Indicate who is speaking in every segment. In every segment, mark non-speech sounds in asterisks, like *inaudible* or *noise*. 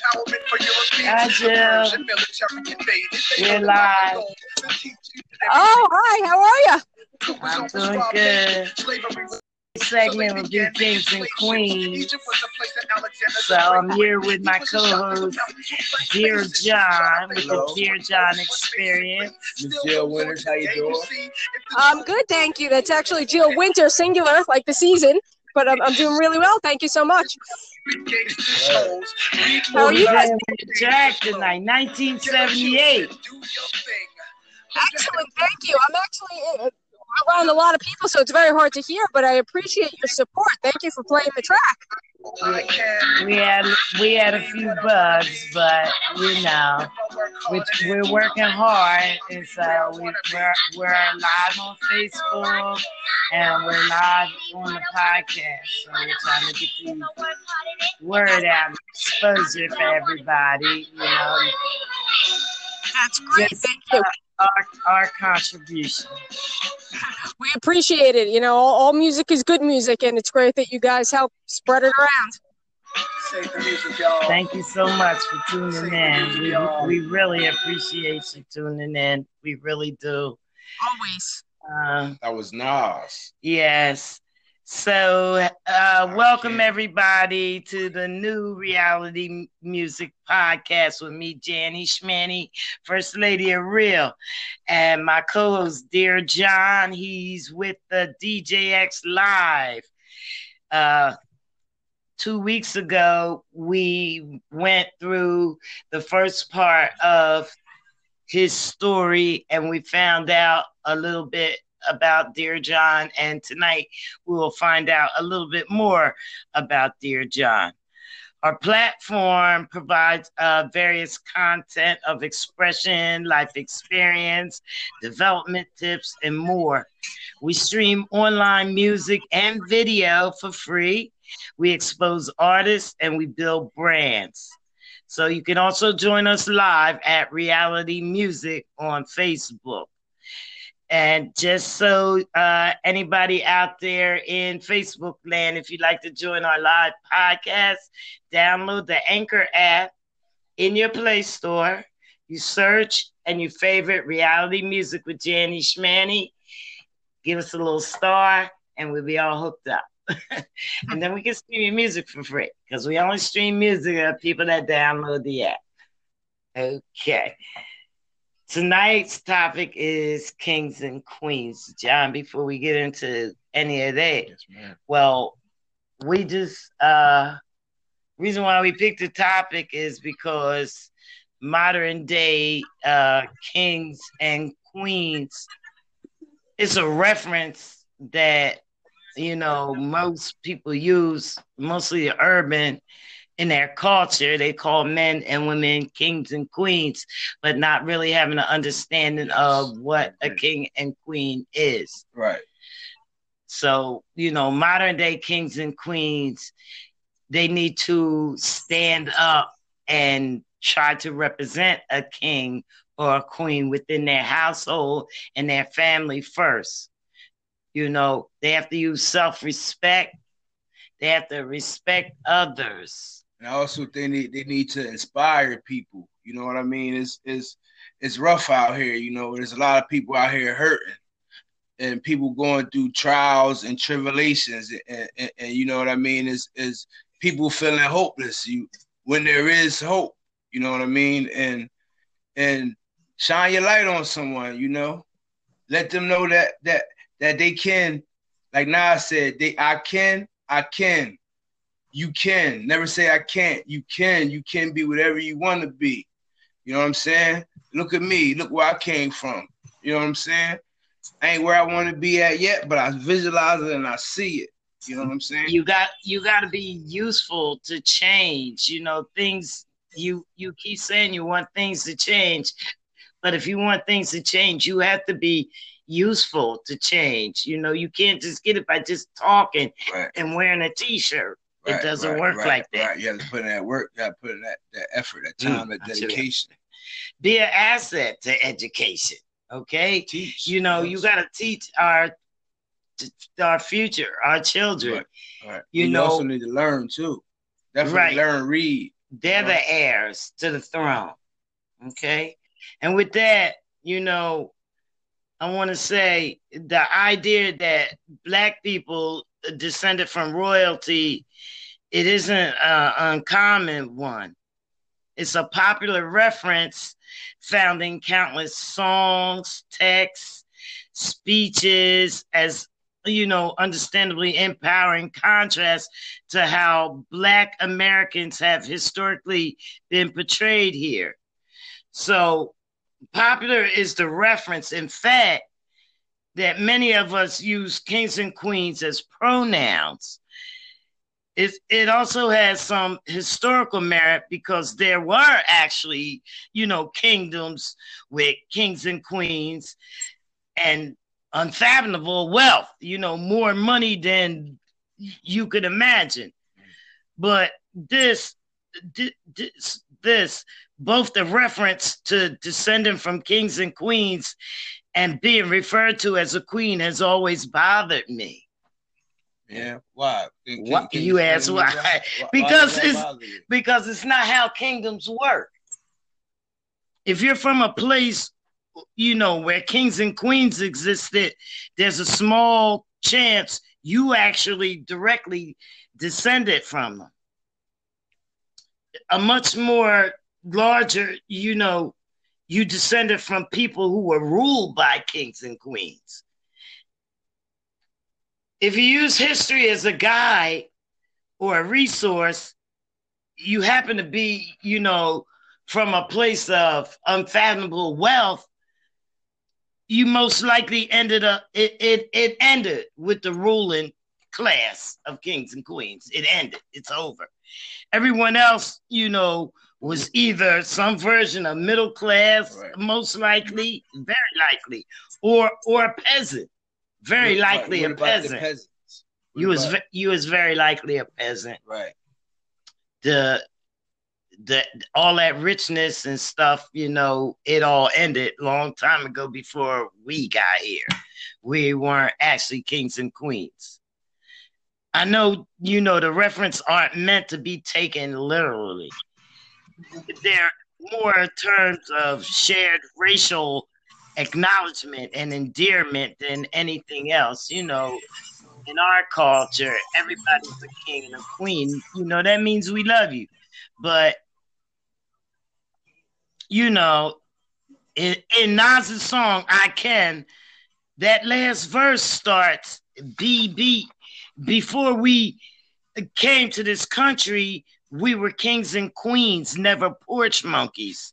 Speaker 1: Hi, Jill. We're live.
Speaker 2: Oh, hi. How are you?
Speaker 1: I'm doing good. Segment will be Kings and Queens. So I'm here with my co-host, Dear John, with the Dear John Experience.
Speaker 3: Miss Jill Winters, how you doing?
Speaker 2: I'm good, thank you. That's actually Jill Winter, singular, like the season. But I'm, I'm doing really well. Thank you so much. How are you guys?
Speaker 1: Jack tonight, 1978.
Speaker 2: Excellent, thank you. I'm actually around a lot of people, so it's very hard to hear. But I appreciate your support. Thank you for playing the track.
Speaker 1: We had we had a few bugs, but you know, we, we're working hard, and so we, we're we're live on Facebook and we're live on the podcast. So we're trying to get the word out, exposure for everybody. You know,
Speaker 2: That's great.
Speaker 1: Just,
Speaker 2: Thank you.
Speaker 1: Uh, our our contribution. *laughs*
Speaker 2: We appreciate it. You know, all, all music is good music, and it's great that you guys help spread it around.
Speaker 1: Thank you so much for tuning in. We, we really appreciate you tuning in. We really do.
Speaker 2: Always.
Speaker 1: Uh,
Speaker 3: That was Nas.
Speaker 1: yes. So, uh, welcome everybody to the new reality music podcast with me, Janny Schmanny, First Lady of Real, and my co-host, Dear John. He's with the DJX Live. Uh, two weeks ago, we went through the first part of his story and we found out a little bit about Dear John. And tonight we will find out a little bit more about Dear John. Our platform provides uh, various content of expression, life experience, development tips, and more. We stream online music and video for free. We expose artists and we build brands. So you can also join us live at Reality Music on Facebook. And just so uh, anybody out there in Facebook land, if you'd like to join our live podcast, download the Anchor app in your Play Store. You search and you favorite Reality Music with Janny Schmanny. Give us a little star, and we'll be all hooked up. *laughs* and then we can stream your music for free because we only stream music of people that download the app. Okay. Tonight's topic is kings and queens. John, before we get into any of that,
Speaker 3: Yes,
Speaker 1: well, we just uh reason why we picked the topic is because modern day uh kings and queens is a reference that you know most people use mostly the urban in their culture they call men and women kings and queens but not really having an understanding of what a king and queen is
Speaker 3: Right.
Speaker 1: so, you know, modern day kings and queens, they need to stand up and try to represent a king or a queen within their household and their family first. You know, they have to use self respect, they have to respect others.
Speaker 3: And I also they need they need to inspire people. You know what I mean? It's it's it's rough out here, you know. There's a lot of people out here hurting and people going through trials and tribulations and, and, and you know what I mean is is people feeling hopeless you when there is hope, you know what I mean? And and shine your light on someone, you know. Let them know that that that they can, like Nas said, they I can, I can. You can. Never say I can't. You can. You can be whatever you want to be. You know what I'm saying? Look at me. Look where I came from. You know what I'm saying? I ain't where I want to be at yet, but I visualize it and I see it. You know what I'm saying?
Speaker 1: You got you got to be useful to change. You know, things you you keep saying you want things to change, but if you want things to change, you have to be useful to change. You know, you can't just get it by just talking
Speaker 3: Right.
Speaker 1: and wearing a t-shirt. It doesn't
Speaker 3: right,
Speaker 1: work
Speaker 3: right,
Speaker 1: like that.
Speaker 3: Right. You have to put in that work. You have to put in that, that effort, that
Speaker 1: Mm,
Speaker 3: time, that
Speaker 1: that.
Speaker 3: dedication.
Speaker 1: Be an asset to education. Okay.
Speaker 3: Teach.
Speaker 1: You know, you got to teach our our future, our children.
Speaker 3: Right. Right.
Speaker 1: you
Speaker 3: You,
Speaker 1: know-
Speaker 3: also need to learn too. Definitely
Speaker 1: Right.
Speaker 3: learn, read.
Speaker 1: They're the heirs to the throne. Okay. And with that, you know, I want to say the idea that black people descended from royalty, it isn't an uncommon one. It's a popular reference found in countless songs, texts, speeches, as you know, understandably empowering contrast to how Black Americans have historically been portrayed here. So, popular is the reference, in fact, that many of us use kings and queens as pronouns. It, it also has some historical merit because there were actually, you know, kingdoms with kings and queens and unfathomable wealth, you know, more money than you could imagine. But this, this, this, both the reference to descending from kings and queens and being referred to as a queen has always bothered me.
Speaker 3: Yeah, why?
Speaker 1: Can, can, can you ask why? why? *laughs* Because why it's because it's not how kingdoms work. If you're from a place you know, where kings and queens existed, there's a small chance you actually directly descended from them. A much more larger, you know, you descended from people who were ruled by kings and queens. If you use history as a guide or a resource, you happen to be, you know, from a place of unfathomable wealth, you most likely ended up it, it it ended with the ruling class of kings and queens. It ended. It's over. Everyone else, you know, was either some version of middle class, right. most likely, very likely, or or a peasant, very what, likely a peasant. You was you was very likely a peasant.
Speaker 3: Right.
Speaker 1: The the all that richness and stuff, you know, it all ended long time ago before we got here. We weren't actually kings and queens. I know, you know, the reference aren't meant to be taken literally. They're more in terms of shared racial acknowledgement and endearment than anything else. You know, in our culture, everybody's a king and a queen. You know, that means we love you. But you know, in, in Nas's song, I Can, that last verse starts BB. Before we came to this country, we were kings and queens, never porch monkeys.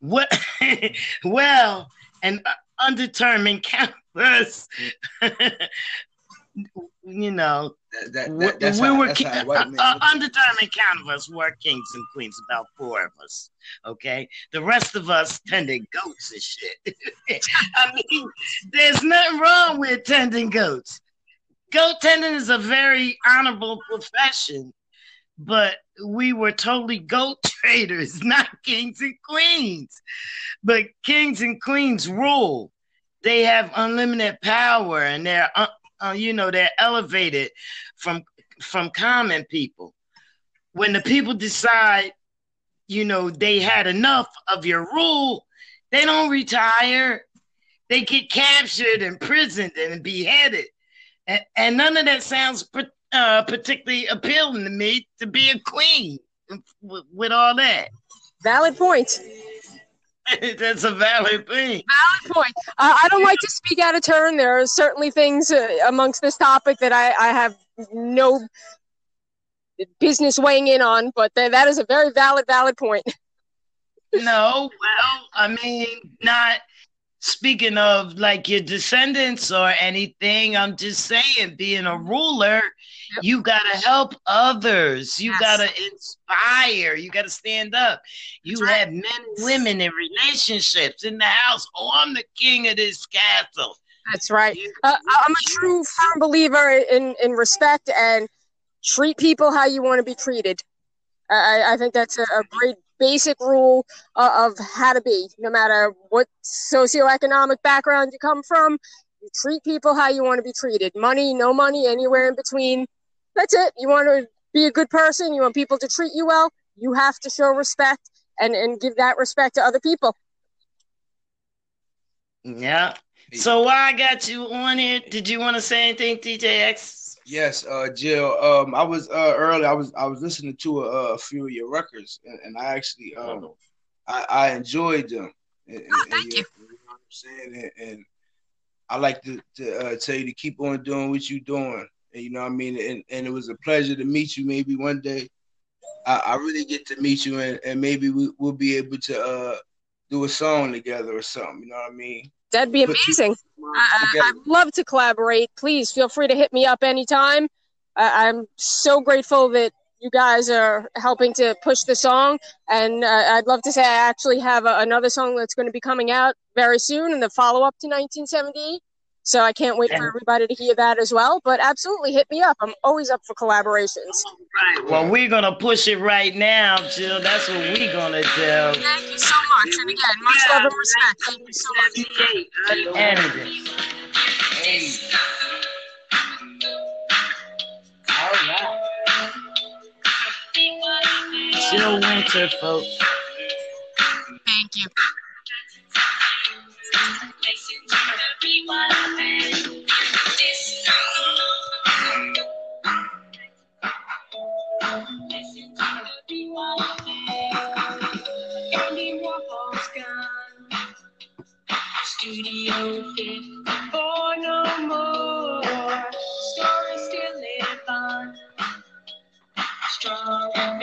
Speaker 1: what? *laughs* well, an undetermined campus *laughs* you know, that, that, that's we how, were uh, undetermined count of us were kings and queens, about four of us. Okay, the rest of us tended goats and shit. *laughs* I mean, there's nothing wrong with tending goats. Goat tending is a very honorable profession, but we were totally goat *laughs* traders, not kings and queens. But kings and queens rule. They have unlimited power and they're uh, uh, you know, they're elevated from from common people. When the people decide, you know, they had enough of your rule, they don't retire. They get captured, imprisoned, and beheaded. And, and none of that sounds uh, particularly appealing to me to be a queen with, with all that. *laughs*
Speaker 2: Valid point.
Speaker 1: That's a valid thing.
Speaker 2: Valid point. Uh, I don't like to speak out of turn. There are certainly things uh, amongst this topic that I, I have no business weighing in on, but th- that is a very valid, valid point.
Speaker 1: no, well, I mean, not speaking of like your descendants or anything. I'm just saying, being a ruler Yep. You got to help others. You yes. got to inspire. You got to stand up. You That's have right. men and women in relationships in the house. Oh, I'm the king of this castle.
Speaker 2: That's right. Uh, I'm a true firm believer in, in respect and treat people how you want to be treated. I, I think that's a, a great basic rule uh, of how to be, no matter what socioeconomic background you come from. You treat people how you want to be treated. Money, no money, anywhere in between. That's it. You want to be a good person. You want people to treat you well. you have to show respect and and give that respect to other people.
Speaker 1: Yeah. So why I got you on here? Did you want to say anything, DJ X?
Speaker 3: Yes, uh, Jill. Um, I was uh early. I was I was listening to a, a few of your records, and, and I actually um I, I enjoyed them. And,
Speaker 2: oh, thank and, you. you know what I'm
Speaker 3: saying? And, and I like to, to uh, tell you to keep on doing what you're doing. And you know what I mean? And, and it was a pleasure to meet you. Maybe one day I, I really get to meet you, and, and maybe we, will be able to uh, do a song together or something. You know what I mean?
Speaker 2: That'd be amazing. I, would love to collaborate. Please feel free to hit me up anytime. I, I'm so grateful that you guys are helping to push the song. And uh, I'd love to say I actually have a, another song that's going to be coming out very soon in the follow up to 1978. So I can't wait for everybody to hear that as well. But absolutely hit me up. I'm always up for collaborations.
Speaker 1: Right. Well, we're going to push it right now, Jill. That's what we're going to do.
Speaker 2: Thank you so much. And again, much yeah, love and respect. Thank you so much. And Hey.
Speaker 1: All right. Jill Winter, folks.
Speaker 2: Thank you.
Speaker 4: Studio 54 no more. Story still live on. Strong and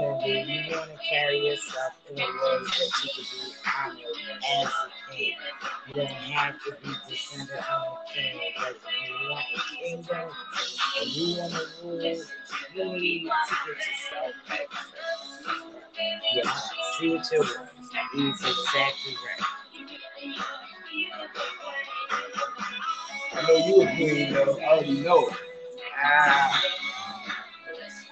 Speaker 1: definitely.
Speaker 3: You
Speaker 1: want to carry yourself in a way that you can be honored as a king. You don't have to be descended from a king, but you want a kingdom and you want to rule, you need to get yourself back. Yeah, see what you're doing. He's exactly right.
Speaker 3: I know you a queen, though. I already know it. Ah.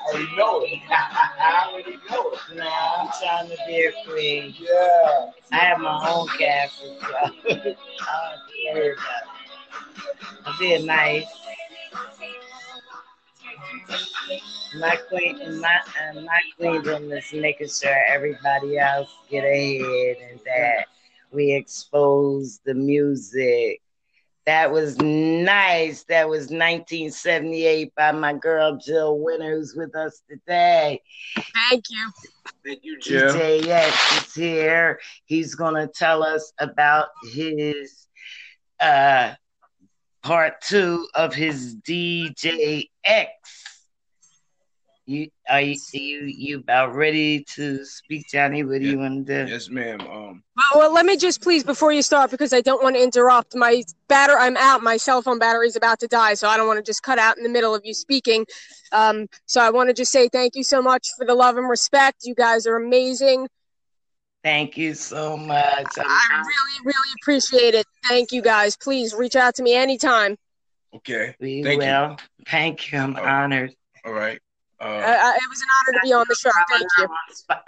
Speaker 3: I already know it. *laughs* I already know it.
Speaker 1: Nah, I'm trying to be a queen.
Speaker 3: Yeah.
Speaker 1: I have my own castle, so *laughs* I don't worry about. I'm being nice. My queen, my uh, my queendom is making sure everybody else get ahead and that we expose the music that was nice. That was 1978 by my girl Jill Winter, who's with us today.
Speaker 2: Thank you.
Speaker 3: Thank you, Jill.
Speaker 1: DJ X is here. He's going to tell us about his uh, part two of his DJ X You are you you, you about ready to speak, Johnny? What do you want to do?
Speaker 3: Yes, ma'am. Um,
Speaker 2: Well, well, let me just please before you start because I don't want to interrupt. My batter, I'm out. My cell phone battery is about to die, so I don't want to just cut out in the middle of you speaking. Um, so I want to just say thank you so much for the love and respect. You guys are amazing.
Speaker 1: Thank you so much. I'm-
Speaker 2: I really, really appreciate it. Thank you guys. Please reach out to me anytime.
Speaker 3: okay.
Speaker 1: we
Speaker 3: Thank you.
Speaker 1: Thank you. I'm
Speaker 3: Oh.
Speaker 1: honored.
Speaker 3: All right.
Speaker 2: I,
Speaker 3: Uh,
Speaker 2: I, it was an honor to be on the show. Thank you.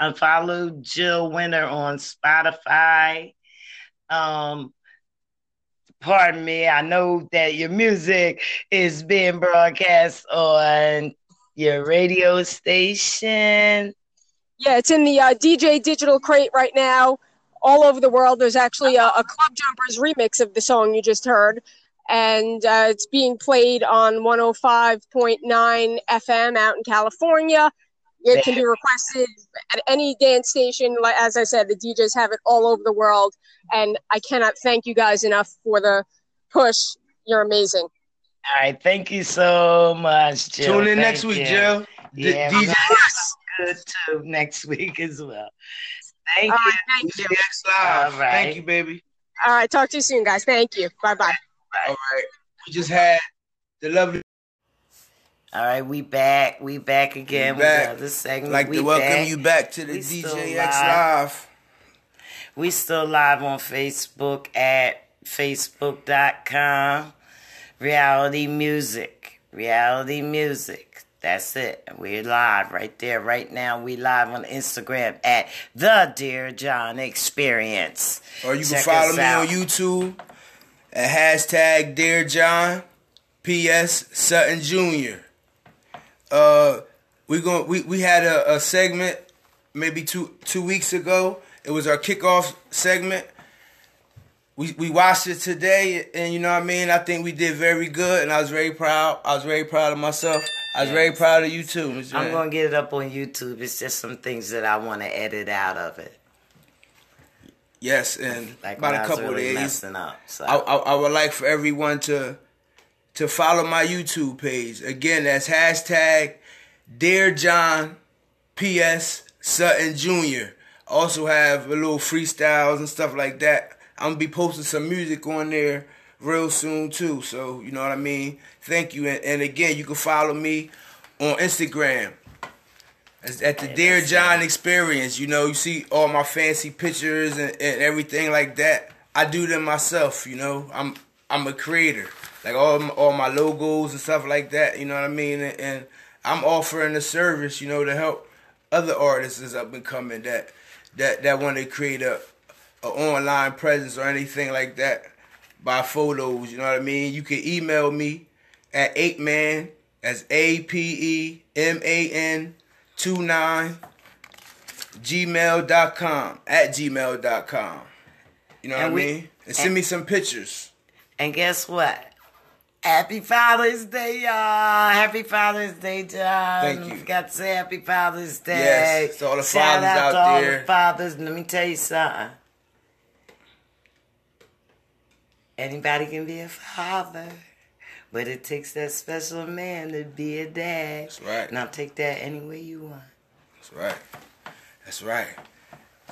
Speaker 1: Uh, Follow Jill Winter on Spotify. Um, pardon me. I know that your music is being broadcast on your radio station.
Speaker 2: Yeah, it's in the uh, DJ Digital Crate right now, all over the world. There's actually a, a Club Jumpers remix of the song you just heard, and uh, it's being played on 105.9 FM out in California. It can be requested at any dance station. Like as I said, the DJs have it all over the world, and I cannot thank you guys enough for the push. You're amazing.
Speaker 1: All right. Thank you so much, Jill.
Speaker 3: tune in
Speaker 1: Thank
Speaker 3: next week,
Speaker 1: you.
Speaker 3: Jill. D-
Speaker 1: Yeah,
Speaker 3: DJ
Speaker 2: Yes.
Speaker 1: good too next week as well. Thank
Speaker 2: All
Speaker 1: you.
Speaker 2: right, thank you.
Speaker 3: DJX Live.
Speaker 1: All right.
Speaker 3: Thank you, baby.
Speaker 2: All right, talk to you soon, guys. Thank you. Bye bye.
Speaker 3: All right. We just had the lovely.
Speaker 1: All right, we back. We back again.
Speaker 3: We back.
Speaker 1: This segment.
Speaker 3: like
Speaker 1: we
Speaker 3: to welcome
Speaker 1: back.
Speaker 3: you back to the
Speaker 1: We
Speaker 3: DJX
Speaker 1: live.
Speaker 3: Live.
Speaker 1: We still live on Facebook at facebook.com. Reality Music. Reality Music. That's it. We're live right there, right now. We live on Instagram at the Dear John Experience.
Speaker 3: Or you can follow me
Speaker 1: out.
Speaker 3: on YouTube at hashtag Dear John, P.S. Sutton Jr. Uh, we going we we had a, a segment maybe two two weeks ago. It was our kickoff segment. We we watched it today, and you know what I mean. I think we did very good, and I was very proud. I was very proud of myself. I was very proud of you too.
Speaker 1: I'm going to get it up on YouTube. It's just some things that I want to edit out of it.
Speaker 3: Yes, and
Speaker 1: Like
Speaker 3: about a couple
Speaker 1: really
Speaker 3: of days.
Speaker 1: up. So.
Speaker 3: I, I, I would like for everyone to to follow my YouTube page. Again, that's hashtag Dear John PS Sutton Jr. Also have a little freestyles and stuff like that. I'm gonna be posting some music on there real soon too. So you know what I mean. Thank you, and, and again, you can follow me on Instagram. It's at the Dear John. Experience. You know, you see all my fancy pictures and, and everything like that. I do them myself. You know, I'm I'm a creator. Like all my, all my logos and stuff like that. You know what I mean? And, and I'm offering a service. You know, to help other artists that's up and coming that that that want to create a, a online presence or anything like that by photos. You know what I mean? You can email me at eight man. as A P E M A N gmail.com at gmail.com. You know
Speaker 1: And
Speaker 3: what
Speaker 1: we-
Speaker 3: I mean? And send me some pictures.
Speaker 1: And guess what? Happy Father's Day, y'all. Happy Father's Day, John.
Speaker 3: Thank you.
Speaker 1: Got to say Happy Father's Day.
Speaker 3: Yes, to all the
Speaker 1: Shout
Speaker 3: fathers
Speaker 1: out
Speaker 3: out
Speaker 1: to all
Speaker 3: there.
Speaker 1: the fathers. Let me tell you something. Anybody can be a father, but it takes that special man to be a dad.
Speaker 3: That's right.
Speaker 1: Now take that any way you want.
Speaker 3: That's right. That's right.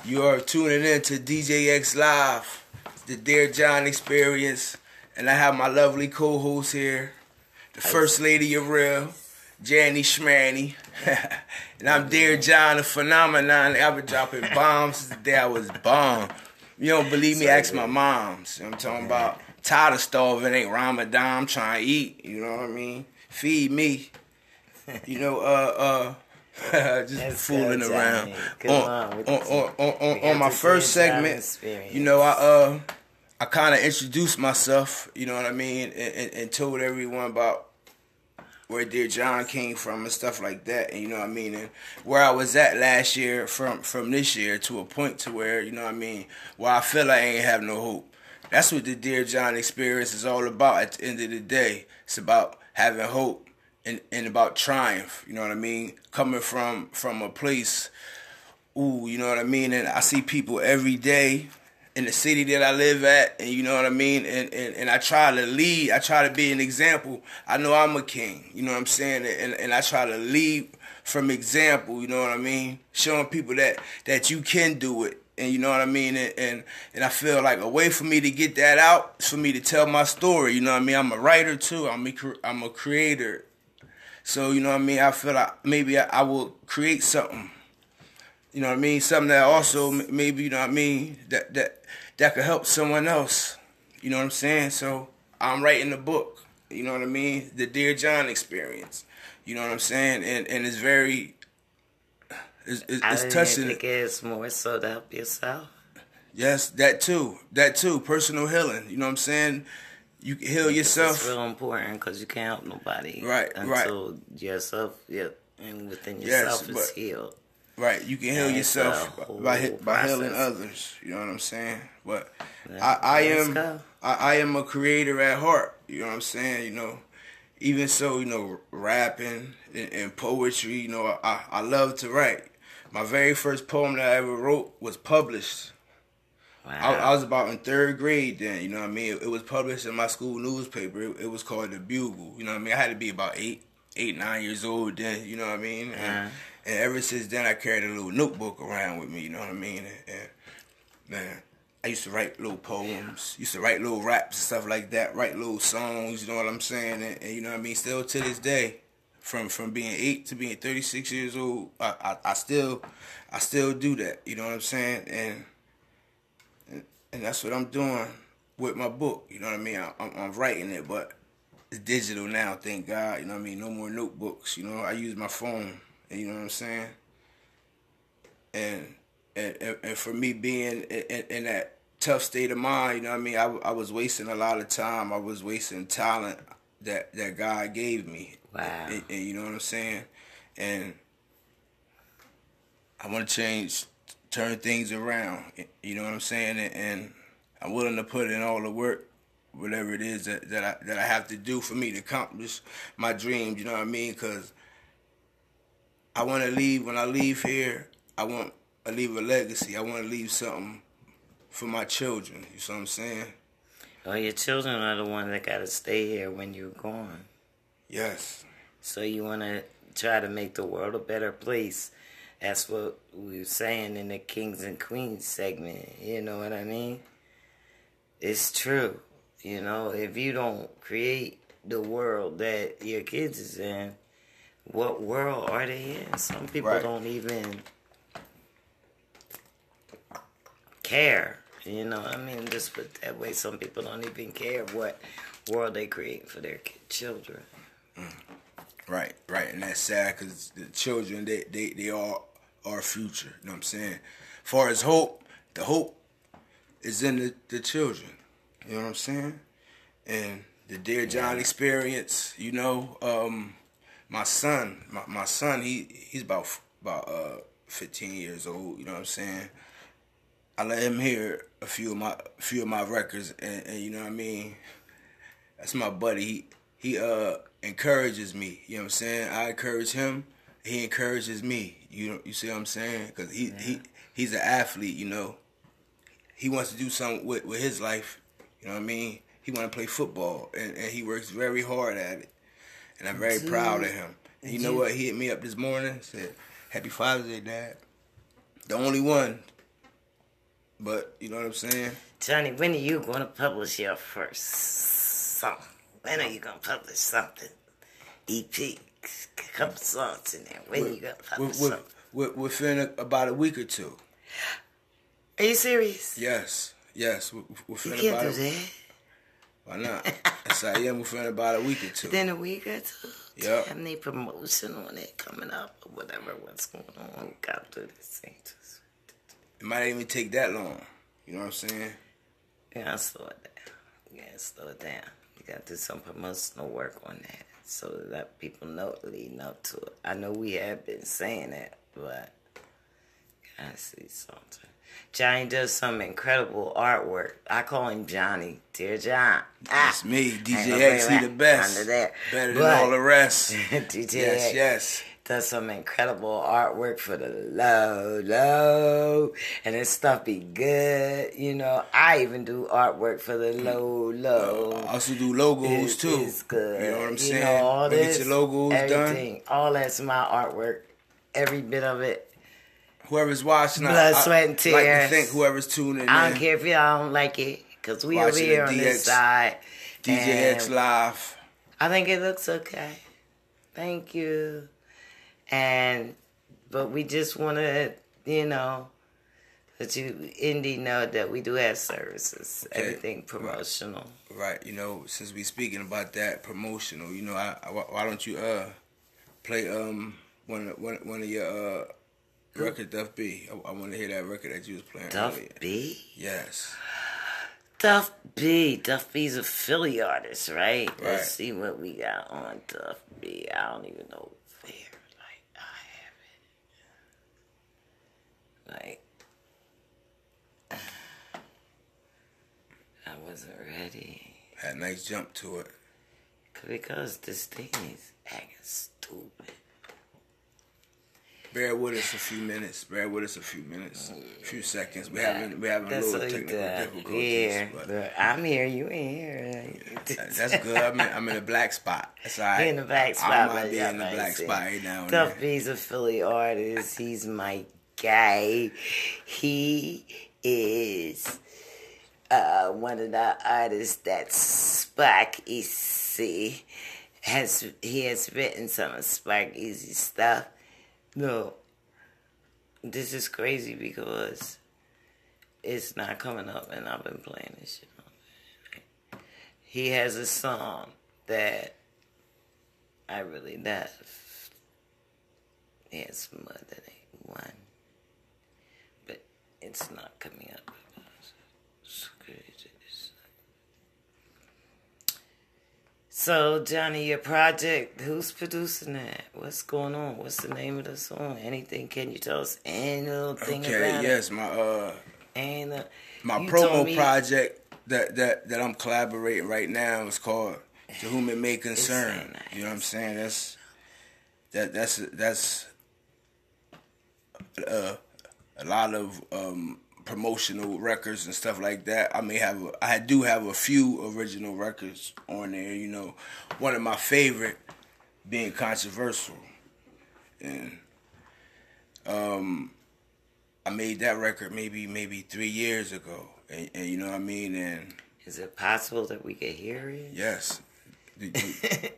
Speaker 3: You are tuning in to DJX Live, the Dear John Experience, and I have my lovely co-host here, the First Lady of Real, Janny Schmanny, *laughs* and I'm Dear John, the phenomenon. I've been dropping bombs since the day I was born. You don't believe me? Ask my moms. You know what I'm talking about? Tired of starving, ain't Ramadan. I'm trying to eat. You know what I mean? Feed me. You know, uh, uh, *laughs* just
Speaker 1: That's
Speaker 3: fooling
Speaker 1: good,
Speaker 3: around. On,
Speaker 1: on
Speaker 3: on, on, on, on, my first segment, you know, I uh, I kind of introduced myself. You know what I mean, and, and, and told everyone about where Dear John came from and stuff like that. And you know what I mean, and where I was at last year from from this year to a point to where you know what I mean, where I feel I ain't have no hope. That's what the Dear John experience is all about. At the end of the day, it's about having hope and, and about triumph. You know what I mean? Coming from from a place, ooh, you know what I mean. And I see people every day in the city that I live at, and you know what I mean. And and, and I try to lead. I try to be an example. I know I'm a king. You know what I'm saying? And and I try to lead from example. You know what I mean? Showing people that that you can do it, and you know what I mean. And and, and I feel like a way for me to get that out is for me to tell my story. You know what I mean? I'm a writer too. I'm a I'm a creator. So you know what I mean. I feel like maybe I, I will create something. You know what I mean? Something that also maybe you know what I mean that that that could help someone else. You know what I'm saying? So I'm writing a book. You know what I mean? The Dear John experience. You know what I'm saying? And and it's very it's, it's,
Speaker 1: I
Speaker 3: it's touching.
Speaker 1: think it's more so to help yourself.
Speaker 3: Yes, that too. That too. Personal healing. You know what I'm saying? You can heal
Speaker 1: It's
Speaker 3: yourself.
Speaker 1: real important because you can't help nobody.
Speaker 3: Right, right.
Speaker 1: Until yourself, yeah, and within
Speaker 3: Yes,
Speaker 1: yourself is
Speaker 3: but-
Speaker 1: healed.
Speaker 3: Right. You can heal
Speaker 1: And
Speaker 3: yourself by by healing others. You know what I'm saying? But
Speaker 1: Yeah,
Speaker 3: I, I am. I, I am a creator at heart. You know what I'm saying? You know, even so, you know, rapping and, and poetry. You know, I I love to write. My very first poem that I ever wrote was published.
Speaker 1: Wow.
Speaker 3: I, I was about in third grade then, you know what I mean? It, it was published in my school newspaper. It, it was called The Bugle. You know what I mean? I had to be about eight, eight, nine years old then, you know what I mean? And,
Speaker 1: Uh-huh.
Speaker 3: and ever since then, I carried a little notebook around with me, you know what I mean? And, and man, I used to write little poems, used to write little raps and stuff like that, write little songs, you know what I'm saying? And, and you know what I mean? Still to this day, from from being eight to being 36 years old, I, I, I still I still do that, you know what I'm saying? And and that's what I'm doing with my book. You know what I mean? I, I'm, I'm writing it, but it's digital now. Thank God. You know what I mean? No more notebooks. You know, I use my phone. And you know what I'm saying? And and, and, and for me being in, in, in that tough state of mind, you know what I mean? I, I was wasting a lot of time. I was wasting talent that that God gave me.
Speaker 1: Wow.
Speaker 3: And, and you know what I'm saying? And I want to change, turn things around. You know what I'm saying? And, and I'm willing to put in all the work, whatever it is that, that I that I have to do for me to accomplish my dreams. You know what I mean? Because I want to leave. When I leave here, I want to leave a legacy. I want to leave something for my children. You see what I'm saying?
Speaker 1: Well, your children are the ones that got to stay here when you're gone.
Speaker 3: Yes.
Speaker 1: So you want to try to make the world a better place. That's what we were saying in the Kings and Queens segment. You know what I mean? It's true. You know, if you don't create the world that your kids is in, what world are they in? Some people
Speaker 3: Right.
Speaker 1: don't even care. You know, I mean, just put that way. Some people don't even care what world they create for their ki-
Speaker 3: Right, right, and that's sad because the children they they they all our future. You know what I'm saying? far as hope, the hope is in the, the children. You know what I'm saying? And the Dear John experience. You know, um, my son, my, my son, he he's about about uh 15 years old. You know what I'm saying? I let him hear a few of my a few of my records, and, and you know what I mean. That's my buddy. He he uh encourages me. You know what I'm saying? I encourage him. He encourages me. You know, you see what I'm saying? Because he he he's an athlete. You know, he wants to do something with with his life. You know what I mean? He want to play football, and, and he works very hard at it. And I'm very proud of him. And you know what? He hit me up this morning. Said, "Happy Father's Day, Dad." The only one. But you know what I'm saying?
Speaker 1: Johnny, when are you going to publish your first song? When are you going to publish something? EP, a couple mm. songs in there. When are you going to
Speaker 3: We're,
Speaker 1: publish something?
Speaker 3: we're, we're about a week or two.
Speaker 1: Are you serious?
Speaker 3: Yes, yes. We're, we're
Speaker 1: You can't
Speaker 3: about
Speaker 1: do
Speaker 3: a,
Speaker 1: that.
Speaker 3: Why not? yes, I am. We're finna about a week or two.
Speaker 1: Then a week or two.
Speaker 3: Yeah.
Speaker 1: Have any promotion on it coming up or whatever? What's going on? We got to do this thing.
Speaker 3: It might even take that long. You know what I'm saying?
Speaker 1: Yeah, gotta slow it down. Gotta slow it down. Gotta do some promotional work on that so that people know leading up to it. I know we have been saying that, but gotta see something. Johnny does some incredible artwork. I call him Johnny, dear John. Ah,
Speaker 3: It's me, DJ X, he the best.
Speaker 1: Under there.
Speaker 3: Better than
Speaker 1: But-
Speaker 3: all the rest. *laughs*
Speaker 1: DJ
Speaker 3: yes,
Speaker 1: X
Speaker 3: yes.
Speaker 1: Does some incredible artwork for the low, low, and this stuff be good. You know, I even do artwork for the mm. low, low.
Speaker 3: I also do logos
Speaker 1: It-
Speaker 3: too.
Speaker 1: It's good.
Speaker 3: You know what I'm
Speaker 1: You
Speaker 3: saying?
Speaker 1: know, all this,
Speaker 3: get your logos done.
Speaker 1: everything, All that's my artwork. every bit of it.
Speaker 3: Whoever's watching, I-
Speaker 1: Blood,
Speaker 3: I,
Speaker 1: sweat, and
Speaker 3: Like
Speaker 1: tears.
Speaker 3: to thank whoever's tuning in.
Speaker 1: I don't care if y'all don't like it, cause we over here on
Speaker 3: DX
Speaker 1: this side.
Speaker 3: DJ X Live.
Speaker 1: I think it looks okay. Thank you. And but we just want to, you know, let you indie know that we do have services.
Speaker 3: Okay.
Speaker 1: Everything promotional.
Speaker 3: Right, you know, since we speaking about that promotional, you know, I, I, why why don't you uh play um one of- one one of your uh record Duff B? I, I want to hear that record that you was playing
Speaker 1: Duff
Speaker 3: earlier.
Speaker 1: B.
Speaker 3: Yes,
Speaker 1: Duff B. Duff B's a Philly artist, right?
Speaker 3: Right.
Speaker 1: Let's see what we got on Duff B. I don't even know where. Like I have it. Like *sighs* I wasn't ready
Speaker 3: had a nice jump to it.
Speaker 1: because this thing is acting stupid.
Speaker 3: Bear with us a few minutes. Bear with us a few minutes, a few seconds. We having we having a
Speaker 1: That's
Speaker 3: little
Speaker 1: what
Speaker 3: technical difficulties.
Speaker 1: Here,
Speaker 3: but
Speaker 1: but I'm here. You ain't here.
Speaker 3: that- that's good. I'm in, I'm in a black spot. That's all right.
Speaker 1: in the black spot.
Speaker 3: I
Speaker 1: might
Speaker 3: be in the black spot right now. then.
Speaker 1: B's a Philly artist. He's my guy. He is uh, one of the artists that Spark Easy has. He has written some of Spark Easy stuff. No, this is crazy because it's not coming up, and I've been playing this shit. He has a song that I really love. It's more than one, but it's not coming up. It's crazy. So Johnny, your project, who's producing that? What's going on? What's the name of the song? Anything? Can you tell us any little thing
Speaker 3: Okay,
Speaker 1: about
Speaker 3: yes, my uh
Speaker 1: it? And uh,
Speaker 3: my promo
Speaker 1: me-
Speaker 3: project that that that I'm collaborating right now is called To Whom It May Concern. You know what I'm saying? That's that that's that's uh, a lot of um, promotional records and stuff like that. I may have a, I do have a few original records on there. You know, one of my favorite being controversial, and um, I made that record maybe maybe three years ago, and, and you know what I mean. And
Speaker 1: Is it possible that we could hear it?
Speaker 3: yes, do, do,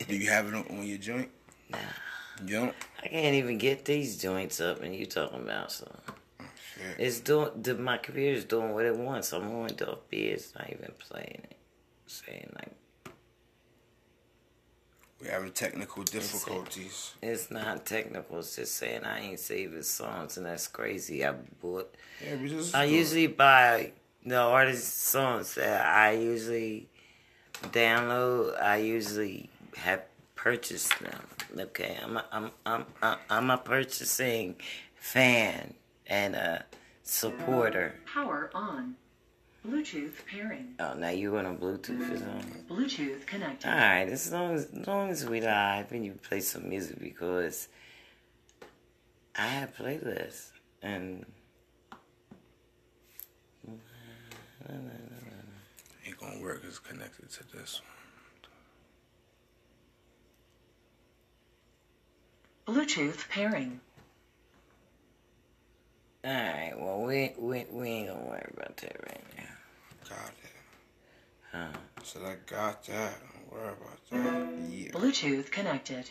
Speaker 3: do you have it on, on your joint?
Speaker 1: Nah.
Speaker 3: You don't?
Speaker 1: I can't even get these joints up, and you talking about so.
Speaker 3: Shit.
Speaker 1: It's doing. The, my computer's doing what it wants. I'm on Duff B. It's not even playing it. Saying like
Speaker 3: We're having technical difficulties.
Speaker 1: it's not technical. It's just saying I ain't saving songs, and that's crazy. I bought.
Speaker 3: Yeah, we just
Speaker 1: I usually buy the artist songs that I usually download. I usually have purchased them. Okay, I'm a, I'm I'm I'm I'm a purchasing fan and a supporter.
Speaker 5: Power on. Bluetooth pairing.
Speaker 1: Oh, now you want a Bluetooth or something?
Speaker 5: Bluetooth connected.
Speaker 1: All right, as long as, as long as we live and you play some music because I have playlists and
Speaker 3: ain't gonna work. It's connected to this
Speaker 5: Bluetooth pairing.
Speaker 1: All right. Well, we we we ain't gonna worry about that right now.
Speaker 3: Got it.
Speaker 1: Huh.
Speaker 3: So I got that. Don't worry about that. Yeah.
Speaker 5: Bluetooth connected.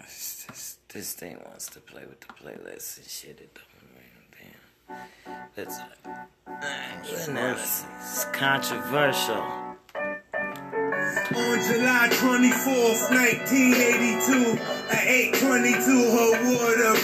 Speaker 1: This, this, this thing wants to play with the playlist and shit. It don't really damn. Let's. Uh, Alright, analysis. Controversial.
Speaker 6: On July 24th, 1982, at 822, her water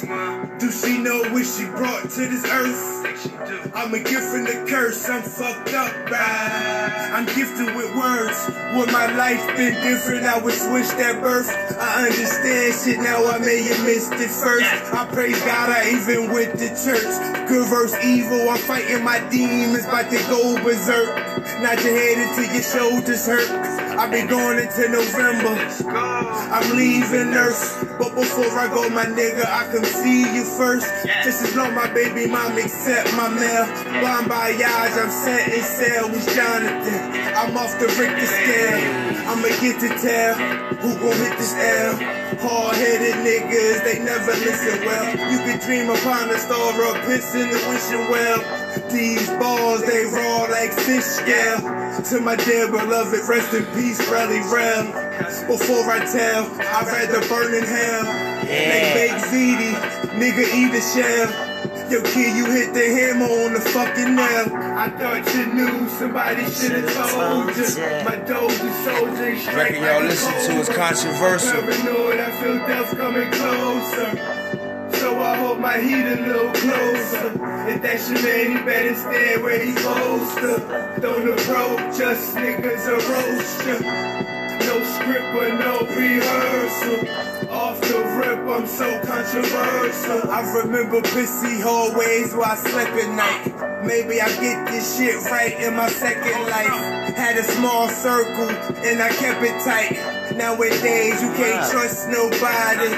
Speaker 6: Do she know what she brought to this earth? I'm a gift from the curse, I'm fucked up, right? I'm gifted with words. Would my life been different? I would switch that birth. I understand shit now, I may have missed it first. I praise God, I even with the church. Good evil, I'm fighting my demons, about to go berserk. Not your head until your shoulders hurt. I've been going into November. I'm leaving Earth. But before I go, my nigga, I can see you first. Just as long my baby mom accept my mail. Blind voyage, I'm set setting sail with Jonathan. I'm off the Richter scale. I'ma get to tell who gon' hit this L. Hard-headed niggas, they never listen well. You can dream upon a star of piss in the wishing well. These balls, they raw like fish scale. To my dear beloved, rest in peace, Rally Rel. Before I tell, I'd rather burn in hell.
Speaker 1: Yeah.
Speaker 6: Big ZD, nigga eat a shell. Yo, kid, you hit the hammer on the fucking nail. I thought you knew, somebody should've told you. My dogs and soldiers strike
Speaker 3: Record y'all listen to is controversial.
Speaker 6: Paranoid, I feel death coming closer. So I hold my heat a little closer. If that's your man, he better stand where he's supposed to. Don't approach us, niggas a roaster. No script but no rehearsal. Off the rip, I'm so controversial. I remember busy hallways where I slept at night. Maybe I get this shit right in my second life. Had a small circle and I kept it tight. Nowadays, you can't trust nobody.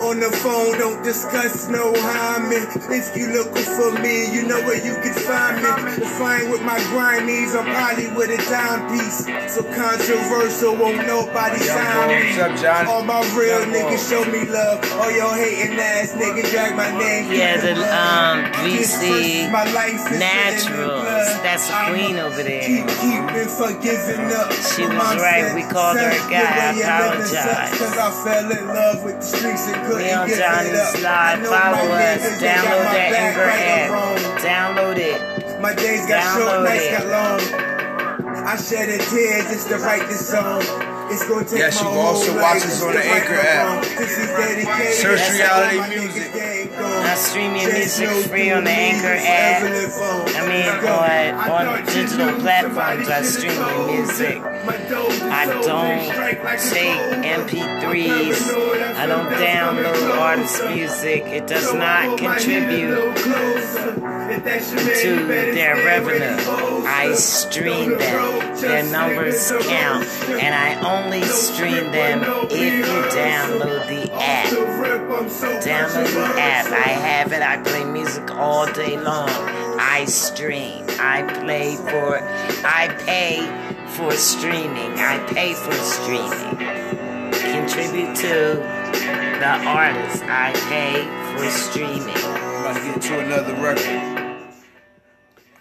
Speaker 6: On the phone, don't discuss no hymen. If you looking for me, you know where you can find me. If I ain't with my grindies, I'm probably with a timepiece. So controversial, won't nobody sign me.
Speaker 3: Up, John?
Speaker 6: All my real
Speaker 3: Young
Speaker 6: niggas show me love. All your hating ass niggas drag my name.
Speaker 1: Yeah, the, um,
Speaker 6: This
Speaker 1: VC
Speaker 6: versus my life is in the
Speaker 1: Naturals. That's the queen over there.
Speaker 6: Keep keeping for giving up.
Speaker 1: She
Speaker 6: My
Speaker 1: was
Speaker 6: mom
Speaker 1: right.
Speaker 6: said,
Speaker 1: We called her a guy.
Speaker 6: The way
Speaker 1: I
Speaker 6: sucks,
Speaker 1: apologize.
Speaker 6: Cause I fell in love with the streets and couldn't
Speaker 1: We on
Speaker 6: give it
Speaker 1: Johnny's
Speaker 6: up. I
Speaker 1: Live.
Speaker 6: know
Speaker 1: Follow
Speaker 6: my
Speaker 1: us.
Speaker 6: niggas, they got
Speaker 1: Download
Speaker 6: my
Speaker 1: that
Speaker 6: back
Speaker 1: Anchor
Speaker 6: right or
Speaker 1: app.
Speaker 6: wrong.
Speaker 1: Download it.
Speaker 6: My days got short,
Speaker 1: Download
Speaker 6: nights
Speaker 1: it.
Speaker 6: got long. I shed a tear just to write this song. It's gonna take
Speaker 3: Yes,
Speaker 6: my
Speaker 3: you can also
Speaker 6: whole
Speaker 3: watch
Speaker 6: life
Speaker 3: us on the Anchor app.
Speaker 6: wrong. This is dedicated
Speaker 3: Search
Speaker 6: to
Speaker 3: reality music.
Speaker 6: niggas that ain't
Speaker 1: stream your music
Speaker 6: no
Speaker 1: free on the Anchor app.
Speaker 6: forever live on.
Speaker 1: I mean,
Speaker 6: Go.
Speaker 1: on, on digital platforms, I stream
Speaker 6: should've
Speaker 1: your music.
Speaker 6: you. My dogs and
Speaker 1: I don't
Speaker 6: strike like a
Speaker 1: take. MP3s. I don't
Speaker 6: feel death coming
Speaker 1: download artist
Speaker 6: closer.
Speaker 1: music. It does not
Speaker 6: hold my heat a
Speaker 1: contribute
Speaker 6: little closer. If that's your man,
Speaker 1: to their revenue. I stream
Speaker 6: Don't
Speaker 1: them. Their numbers count. And I only stream them if you download the app. Download the app. I have it. I play music all day long. I stream. I play for. I pay for streaming. I pay for streaming. Contribute to the artist. I pay for streaming.
Speaker 3: I'm about to get to another record.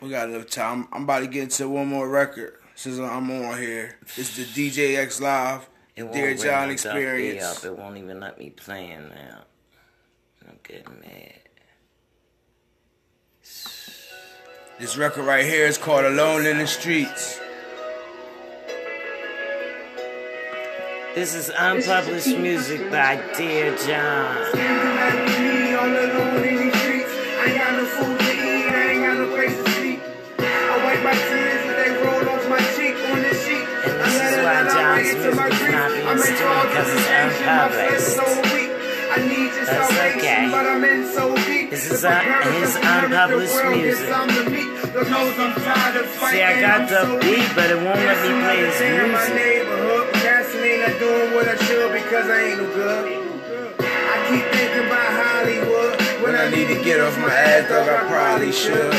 Speaker 3: We got enough time. I'm about to get into one more record since I'm on here. It's the DJ X Live,
Speaker 1: It won't
Speaker 3: Dear
Speaker 1: bring
Speaker 3: John
Speaker 1: my Duffy
Speaker 3: Experience.
Speaker 1: Up. It won't even let me play him now. I'm getting mad.
Speaker 3: This record right here is called Alone in the Streets.
Speaker 1: This is unpublished music by Dear John.
Speaker 6: Out, I
Speaker 1: John's
Speaker 6: wait till my
Speaker 1: music
Speaker 6: grief. I make
Speaker 1: streamed
Speaker 6: all
Speaker 1: because
Speaker 6: the
Speaker 1: it's
Speaker 6: decisions, my flesh so weak. I need your
Speaker 1: That's
Speaker 6: salvation,
Speaker 1: okay.
Speaker 6: but I'm in so deep.
Speaker 1: This is
Speaker 6: I
Speaker 1: un-
Speaker 6: perish,
Speaker 1: his
Speaker 6: if I perish, the
Speaker 1: unpublished
Speaker 6: world gets
Speaker 1: music.
Speaker 6: some to me. The knows I'm tired
Speaker 1: See. I got the beat, but it won't let me play his
Speaker 6: In my
Speaker 1: music.
Speaker 6: neighborhood, Casting ain't not doing what I should because I ain't no good. I keep thinking about Hollywood. When I need to get off my ass, dog, I probably should.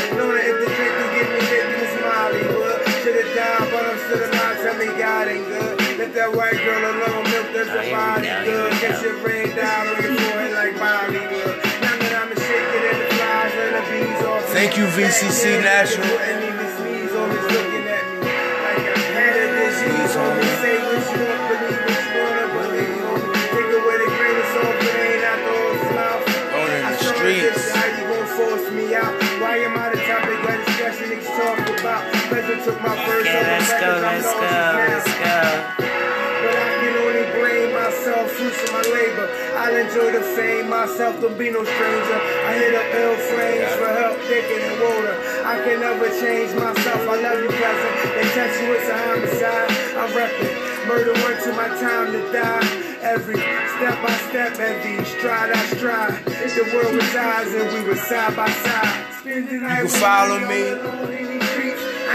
Speaker 6: Salt, but it ain't out the whole mouth.
Speaker 3: Alone in
Speaker 6: I
Speaker 3: the
Speaker 6: saw
Speaker 3: streets.
Speaker 6: this, you gon' force me out? Why am I the topic of discussion niggas talk about? Pleasure took my first
Speaker 1: Okay, let's go, let's go, let's go.
Speaker 6: Myself don't be no stranger. I hit up ill flames for help, thicker than water. I can never change myself, I love you, cousin. They touch you, it's a homicide. I'm repping, murder went to my time to die. Every step by step, every stride I stride. The world resides and we were side by side. You
Speaker 3: can follow me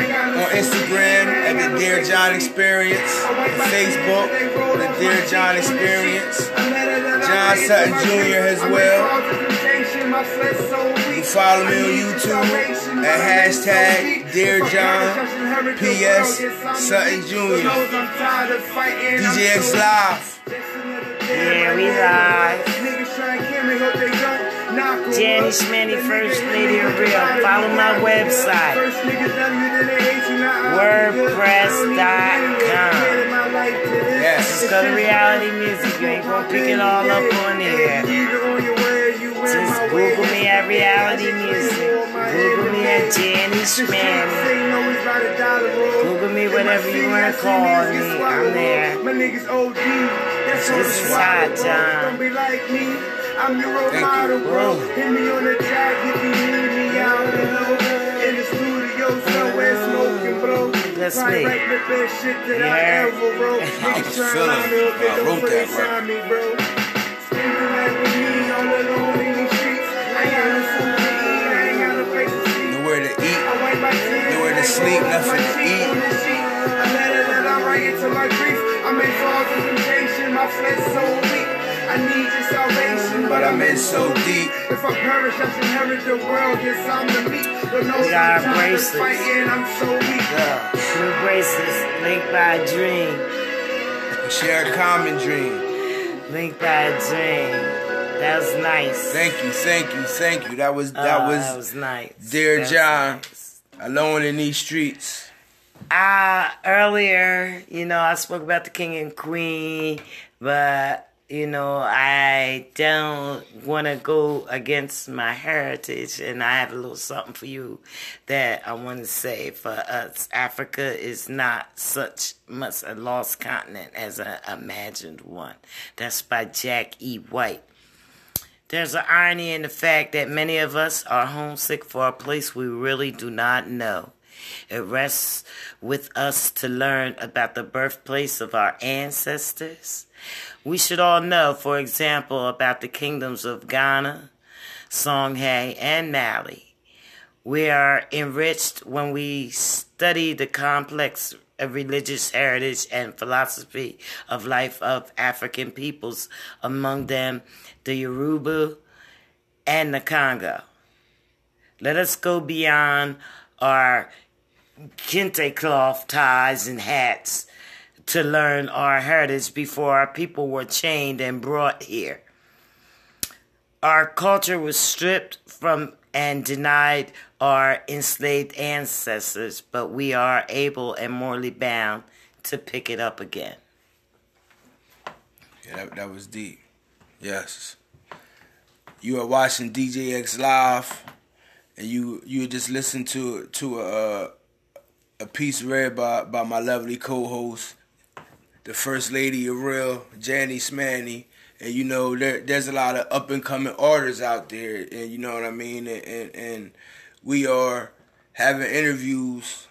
Speaker 3: on Instagram at the Dear John Experience, on Facebook, the Dear John Experience.
Speaker 6: John Sutton Jr. as well. You
Speaker 3: follow me on YouTube at hashtag Dear John. P.S.
Speaker 6: world, yes, I'm
Speaker 3: Sutton Jr..
Speaker 6: knows I'm tired of fighting, I'm
Speaker 3: DJ X
Speaker 6: so-
Speaker 3: Live.
Speaker 1: Yeah, we live.
Speaker 6: Niggas try and kill me, hope they don't knock 'em
Speaker 1: Jenny
Speaker 6: up.
Speaker 1: Schmanny, First Lady of Real. Follow my website.
Speaker 6: good. First niggas love you, then they hate you, now I'm good.
Speaker 1: WordPress.com.
Speaker 6: I don't even dedicate my life to this.
Speaker 3: Yes.
Speaker 1: Just go to reality music. You ain't gonna pick it all up on here. Just Google me at reality music. Google me at Jenny Schmanny. Google me whatever you wanna call me. I'm there.
Speaker 6: My niggas OD. That's on the
Speaker 1: This is hot. John.
Speaker 6: I'm your role model, bro. Hit me on the track if you need me out below. In the studio somewhere smoking, bro.
Speaker 1: That's me.
Speaker 6: write the best shit that I
Speaker 1: Yeah.
Speaker 6: ever wrote. *laughs* Niggas trying to line me up, they don't put
Speaker 3: that
Speaker 6: inside me, bro. Spend the night with me all alone in these streets. I ain't got no food to eat. I ain't got no place to sleep.
Speaker 3: Nowhere to eat.
Speaker 6: I wipe my tears.
Speaker 3: Nowhere to sleep, nothing to eat.
Speaker 6: on the sheet. A letter that I write into my grief. I'm falls of temptation. My flesh so weak. I need your salvation,
Speaker 3: But I'm in so deep.
Speaker 6: If I perish, I should inherit the world. Yes, I'm the meek. But no
Speaker 1: We got our bracelets.
Speaker 6: fighting. I'm so weak.
Speaker 3: Yeah.
Speaker 1: New bracelets, linked by a dream.
Speaker 3: Share a common dream.
Speaker 1: Linked by a dream. That was nice.
Speaker 3: Thank you, thank you, thank you. That was that
Speaker 1: Oh,
Speaker 3: was,
Speaker 1: that was nice.
Speaker 3: Dear
Speaker 1: That
Speaker 3: John.
Speaker 1: nice.
Speaker 3: alone in these streets.
Speaker 1: Uh, earlier, you know, I spoke about the king and queen, but, you know, I don't want to go against my heritage, and I have a little something for you that I want to say for us. Africa is not such much a lost continent as I imagined one. That's by Jack E. White. There's an irony in the fact that many of us are homesick for a place we really do not know. It rests with us to learn about the birthplace of our ancestors. We should all know, for example, about the kingdoms of Ghana, Songhai, and Mali. We are enriched when we study the complex religious heritage and philosophy of life of African peoples, among them the Yoruba and the Congo. Let us go beyond our kente cloth ties and hats to learn our heritage before our people were chained and brought here. Our culture was stripped from and denied our enslaved ancestors, but we are able and morally bound to pick it up again.
Speaker 3: Yeah, that, that was deep. Yes. You are watching DJX Live, and you you just listened to to a a piece read by by my lovely co-host, the first lady of real, Janny Smanny. And you know there there's a lot of up and coming artists out there, and you know what I mean. And and, and we are having interviews.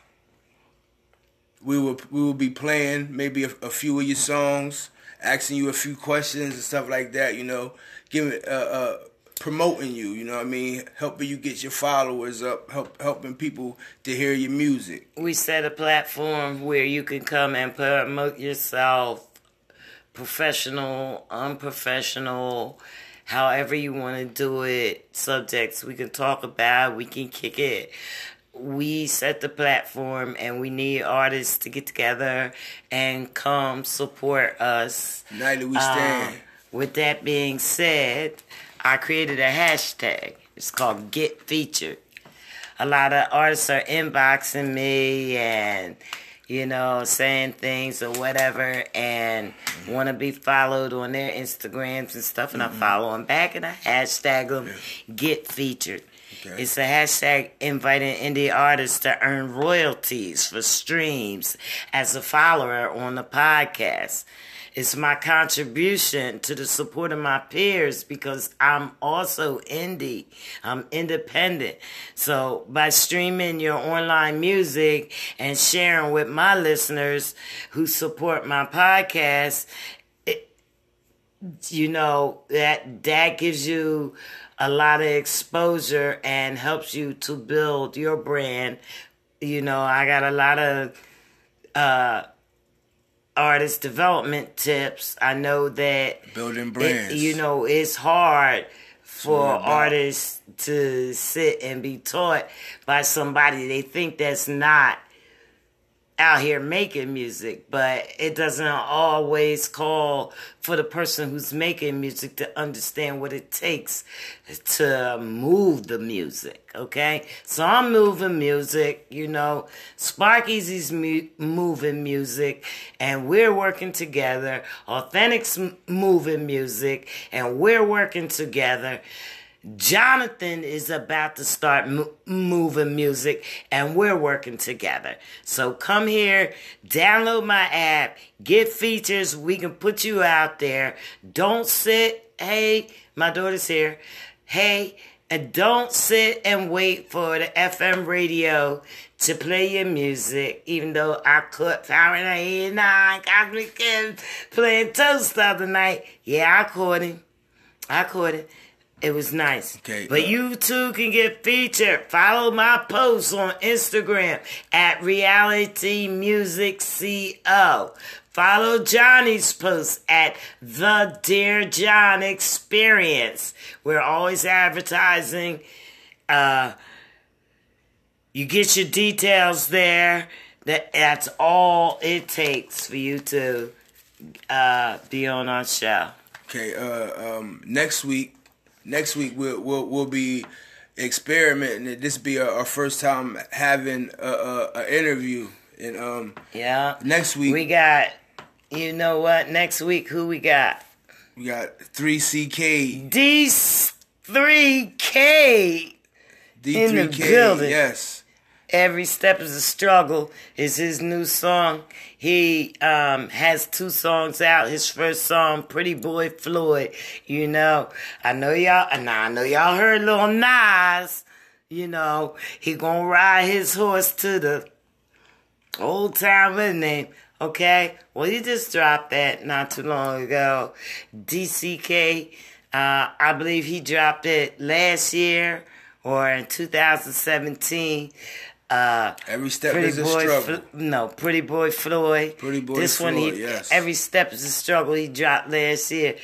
Speaker 3: We will we will be playing maybe a, a few of your songs, asking you a few questions and stuff like that. You know, giving uh, uh promoting you. You know what I mean, helping you get your followers up, help helping people to hear your music.
Speaker 1: We set a platform where you can come and promote yourself, professional, unprofessional, however you want to do it. Subjects we can talk about, we can kick it. We set the platform and we need artists to get together and come support us.
Speaker 3: United we
Speaker 1: Um,
Speaker 3: stand.
Speaker 1: with that being said, I created a hashtag. It's called Get Featured. A lot of artists are inboxing me and, you know, saying things or whatever and want to be followed on their Instagrams and stuff. And I follow them back and I hashtag them Get Featured.
Speaker 3: Okay.
Speaker 1: It's a hashtag inviting indie artists to earn royalties for streams as a follower on the podcast. It's my contribution to the support of my peers because I'm also indie. I'm independent. So by streaming your online music and sharing with my listeners who support my podcast, you know that that gives you a lot of exposure and helps you to build your brand you know i got a lot of uh artist development tips i know that
Speaker 3: Building
Speaker 1: it-
Speaker 3: brands.
Speaker 1: you know it's hard for
Speaker 3: what it's about.
Speaker 1: artists to sit and be taught by somebody they think that's not out here making music, but it doesn't always call for the person who's making music to understand what it takes to move the music. Okay, so I'm moving music, you know, Sparky's is mu- moving music, and we're working together. Authentic's moving music, and we're working together. Jonathan is about to start mo- moving music and we're working together. So come here, download my app, get features. We can put you out there. Don't sit, hey, my daughter's here. Hey, and don't sit and wait for the FM radio to play your music, even though I caught Fahrenheit 89 Cosmic Kids playing Toast the other night. Yeah, I caught him. I caught it. It was nice.
Speaker 3: Okay.
Speaker 1: But you too can get featured. Follow my posts on Instagram at Reality Music Co. Follow Johnny's posts at The Dear John Experience. We're always advertising. Uh, you get your details there. That that's all it takes for you to uh, be on our show.
Speaker 3: Okay, uh, um, next week, next week we'll we'll, we'll be experimenting. This be our, our first time having a, a, a interview, and um,
Speaker 1: Yeah.
Speaker 3: next week
Speaker 1: We got, you know what? Next week, who we got?
Speaker 3: we got three CK,
Speaker 1: D3K. In the
Speaker 3: D3K.
Speaker 1: building.
Speaker 3: Yes,
Speaker 1: Every Step is a Struggle is his new song. He um, has two songs out. His first song, Pretty Boy Floyd. You know, I know y'all, and I know y'all heard Lil Nas. You know, he gonna ride his horse to the old town with name. Okay, well, he just dropped that not too long ago. DCK, uh, I believe he dropped it last year or in 2017. Uh,
Speaker 3: every step
Speaker 1: Pretty
Speaker 3: is a
Speaker 1: boy,
Speaker 3: struggle.
Speaker 1: Fl- no, Pretty Boy Floyd.
Speaker 3: Pretty Boy
Speaker 1: this one, he
Speaker 3: yes.
Speaker 1: every step is a struggle. He dropped last year.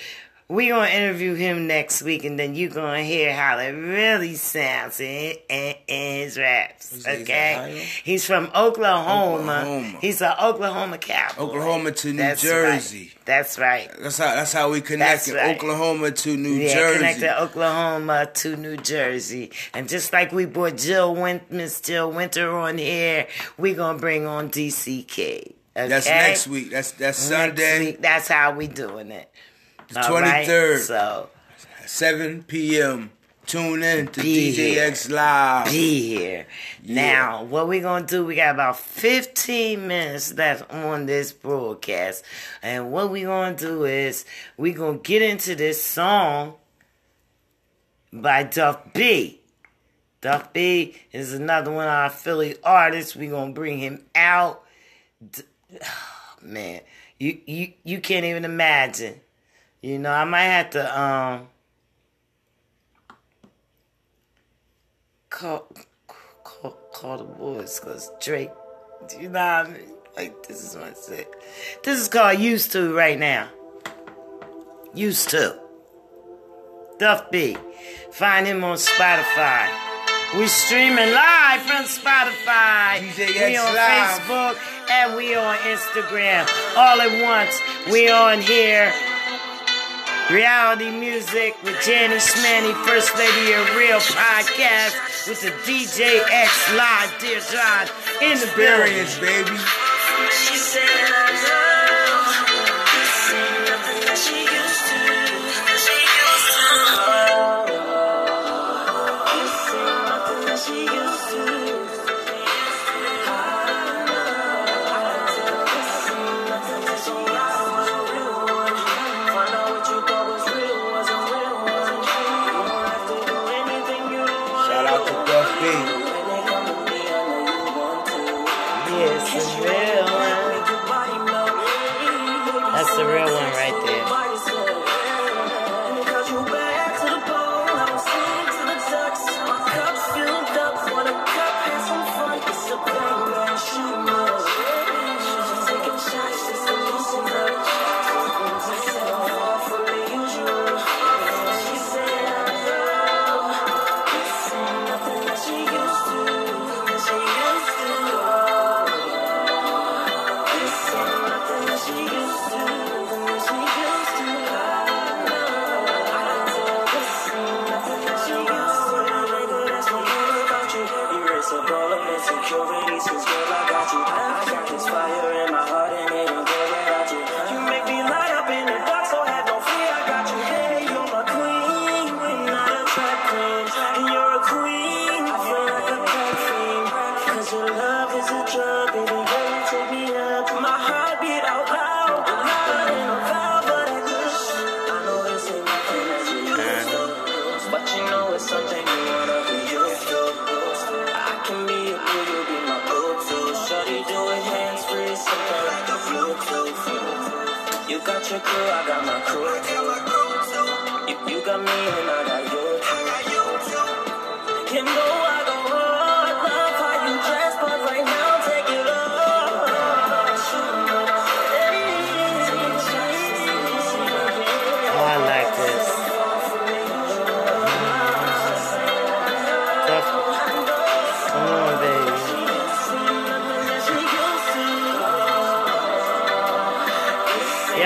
Speaker 1: We gonna interview him next week, and then you gonna hear how it really sounds in, in, in his raps.
Speaker 3: He
Speaker 1: Okay, he's from Oklahoma.
Speaker 3: Oklahoma.
Speaker 1: He's an Oklahoma cowboy.
Speaker 3: Oklahoma to New
Speaker 1: That's
Speaker 3: Jersey.
Speaker 1: Right. That's right.
Speaker 3: That's how that's how we connected.
Speaker 1: right.
Speaker 3: Oklahoma to New
Speaker 1: yeah,
Speaker 3: Jersey.
Speaker 1: connected Oklahoma to New Jersey, and just like we brought Jill Win- Miss Jill Winter on here, we gonna bring on DCK. Okay?
Speaker 3: That's next week. That's that's
Speaker 1: Next
Speaker 3: Sunday,
Speaker 1: week, That's how we doing it.
Speaker 3: The twenty
Speaker 1: right? So
Speaker 3: seven p.m. Tune in to
Speaker 1: Be
Speaker 3: DJX Live.
Speaker 1: be here. Now, what we gonna do? We got about fifteen minutes left on this broadcast, and what we gonna do is we gonna get into this song by Duff B. Duff B is another one of our Philly artists. We gonna bring him out. D- *sighs* man, you you you can't even imagine. You know, I might have to um call call, call the boys because Drake. Do you know what I mean? Like this is what I said. This is called used to right now. Used to. Duff B. Find him on Spotify. We streaming live from Spotify. We on
Speaker 3: Live.
Speaker 1: Facebook and we on Instagram. All at once. We on here. Reality music with Jenny Smanny, First Lady of Real podcast with the DJ X Live, dear John, in the building.
Speaker 3: Experience, baby.
Speaker 1: That's the real one right there.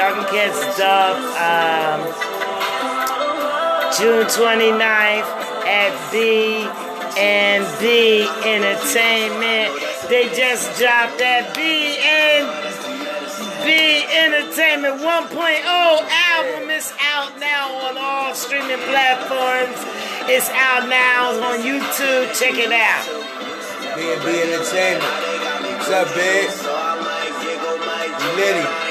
Speaker 1: Y'all can catch stuff um, June 29th at B and B Entertainment. They just dropped that B and B Entertainment 1.0 album is out now on all streaming platforms. It's out now on YouTube. Check it out.
Speaker 3: B&B Entertainment. What's up, big? You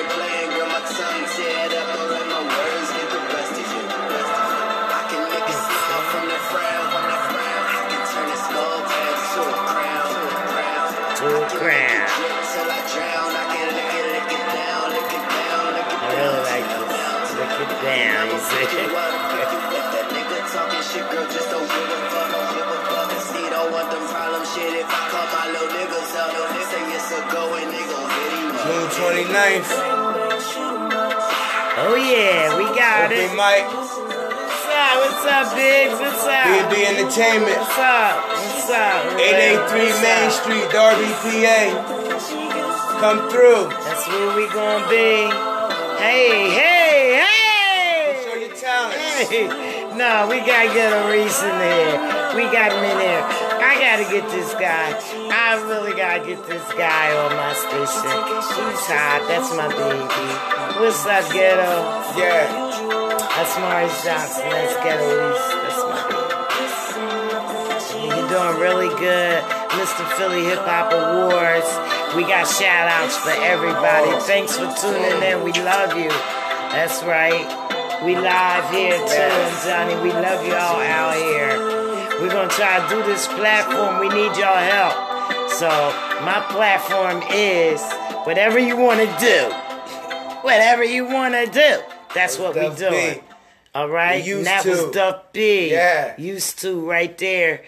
Speaker 3: 29th.
Speaker 1: Oh yeah, we got it.
Speaker 3: Open mic.
Speaker 1: What's up? What's up, Biggs? What's up?
Speaker 3: B&B Entertainment.
Speaker 1: What's up? What's up?
Speaker 3: 883
Speaker 1: What's
Speaker 3: Main
Speaker 1: up?
Speaker 3: Street, Darby, PA. Come through.
Speaker 1: That's where we gonna be. Hey, hey, hey!
Speaker 3: Show your talents.
Speaker 1: Hey, no, we gotta get a Reese in there. We got him in there. I gotta get this guy. I really gotta get this guy on my station. He's hot. That's my baby. What's up, ghetto?
Speaker 3: Yeah.
Speaker 1: That's Maurice Johnson. That's ghetto Reese. That's my baby. You're doing really good. Mr. Philly Hip Hop Awards. We got shout outs for everybody. Thanks for tuning in. We love you. That's right. We live here too, and Johnny. We love you all out here. We're gonna try to do this platform. We need y'all help. So my platform is whatever you want to do. Whatever you want to do. That's what we
Speaker 3: Duff B.
Speaker 1: All right.
Speaker 3: We used
Speaker 1: and that
Speaker 3: to.
Speaker 1: was Duff B.
Speaker 3: Yeah.
Speaker 1: Used to right there.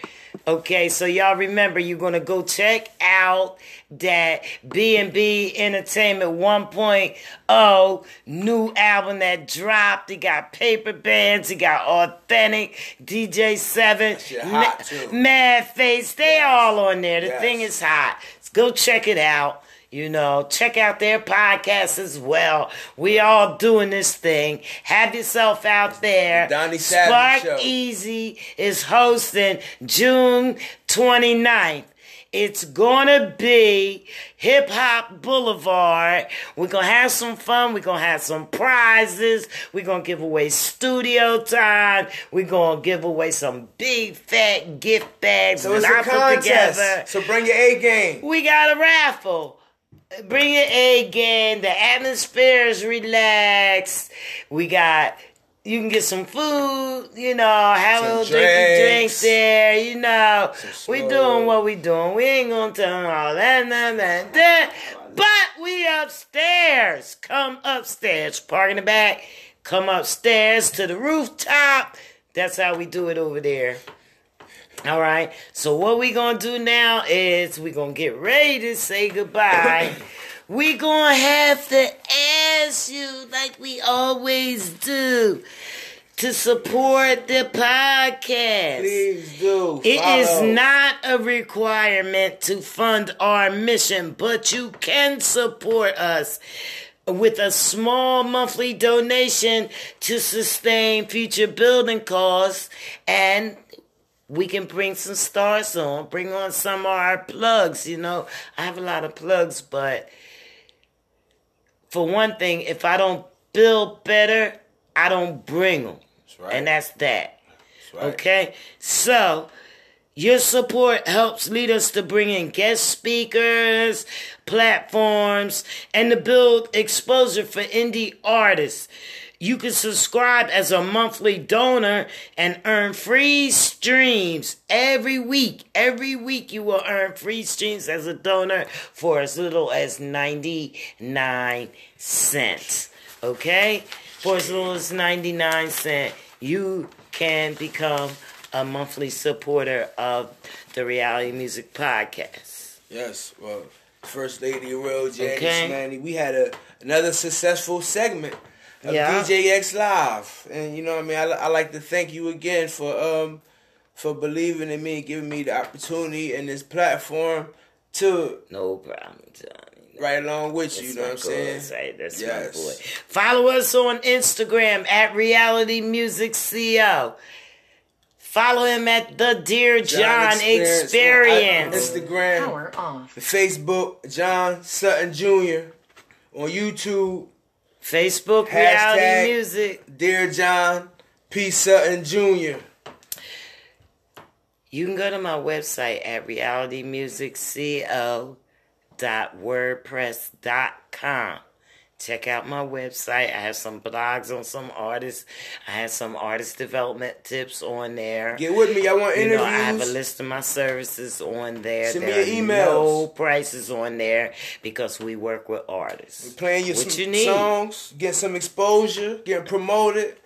Speaker 1: Okay, so y'all remember you're gonna go check out that B&B Entertainment 1.0 new album that dropped. He got paper bands, he got authentic DJ Seven,
Speaker 3: too.
Speaker 1: Mad Face. They all on there. The
Speaker 3: Yes.
Speaker 1: thing is hot. Let's Go check it out. You know, check out their podcast as well. We all doing this thing. Have yourself out there.
Speaker 3: Donnie Savage
Speaker 1: Spark
Speaker 3: Show.
Speaker 1: Easy is hosting June 29th. It's gonna be Hip Hop Boulevard. We're gonna have some fun. We're gonna have some prizes. We're gonna give away studio time. We're gonna give away some big fat gift bags
Speaker 3: So it's
Speaker 1: I
Speaker 3: a contest.
Speaker 1: together.
Speaker 3: So bring your A game.
Speaker 1: We got a raffle. Bring it A game. The atmosphere is relaxed. We got. You can get some food, you know, have a
Speaker 3: Some
Speaker 1: little drinky
Speaker 3: drinks.
Speaker 1: drinks there, you know. We doing what we doing. We ain't gonna tell them all that, that, that, that. But we upstairs. Come upstairs. Park in the back. Come upstairs to the rooftop. That's how we do it over there. All right. So what we gonna do now is we gonna get ready to say goodbye. *coughs* we gonna have to ask you like we always do to support the podcast.
Speaker 3: Please do.
Speaker 1: It is
Speaker 3: Follow.
Speaker 1: not a requirement to fund our mission, but you can support us with a small monthly donation to sustain future building costs and we can bring some stars on, bring on some of our plugs, you know. I have a lot of plugs, but for one thing, if I don't build better, I don't bring them.
Speaker 3: That's right.
Speaker 1: And that's that.
Speaker 3: That's right.
Speaker 1: Okay? So, your support helps lead us to bring in guest speakers, platforms, and to build exposure for indie artists. You can subscribe as a monthly donor and earn free streams every week. Every week you will earn free streams as a donor for as little as 99 cents. Okay? For as little as 99 cents, you can become a monthly supporter of the Reality Music Podcast.
Speaker 3: Yes, well, First Lady of Real Janice
Speaker 1: Okay.
Speaker 3: Manny. We had a another successful segment of
Speaker 1: Yeah.
Speaker 3: DJX Live, and you know what I mean. I, I like to thank you again for um for believing in me, giving me the opportunity and this platform to
Speaker 1: No problem, Johnny.
Speaker 3: right along with you.
Speaker 1: That's
Speaker 3: You know what I'm saying?
Speaker 1: good. That's
Speaker 3: Yes.
Speaker 1: my boy. Follow us on Instagram at Reality Music CO. Follow him at the Dear John, Experience.
Speaker 3: on Instagram,
Speaker 5: Power off.
Speaker 3: Facebook, John Sutton Jr. On YouTube,
Speaker 1: Facebook
Speaker 3: Hashtag-
Speaker 1: Reality Music.
Speaker 3: Dear John P Sutton Jr.
Speaker 1: You can go to my website at realitymusicco.wordpress.com. Check out my website. I have some blogs on some artists. I have some artist development tips on there.
Speaker 3: Get with me. I want
Speaker 1: You
Speaker 3: interviews.
Speaker 1: know, I have a list of my services on there.
Speaker 3: Send me
Speaker 1: there
Speaker 3: your
Speaker 1: are
Speaker 3: emails.
Speaker 1: no prices on there because we work with artists.
Speaker 3: playing your
Speaker 1: What you need.
Speaker 3: songs, get some exposure, get promoted.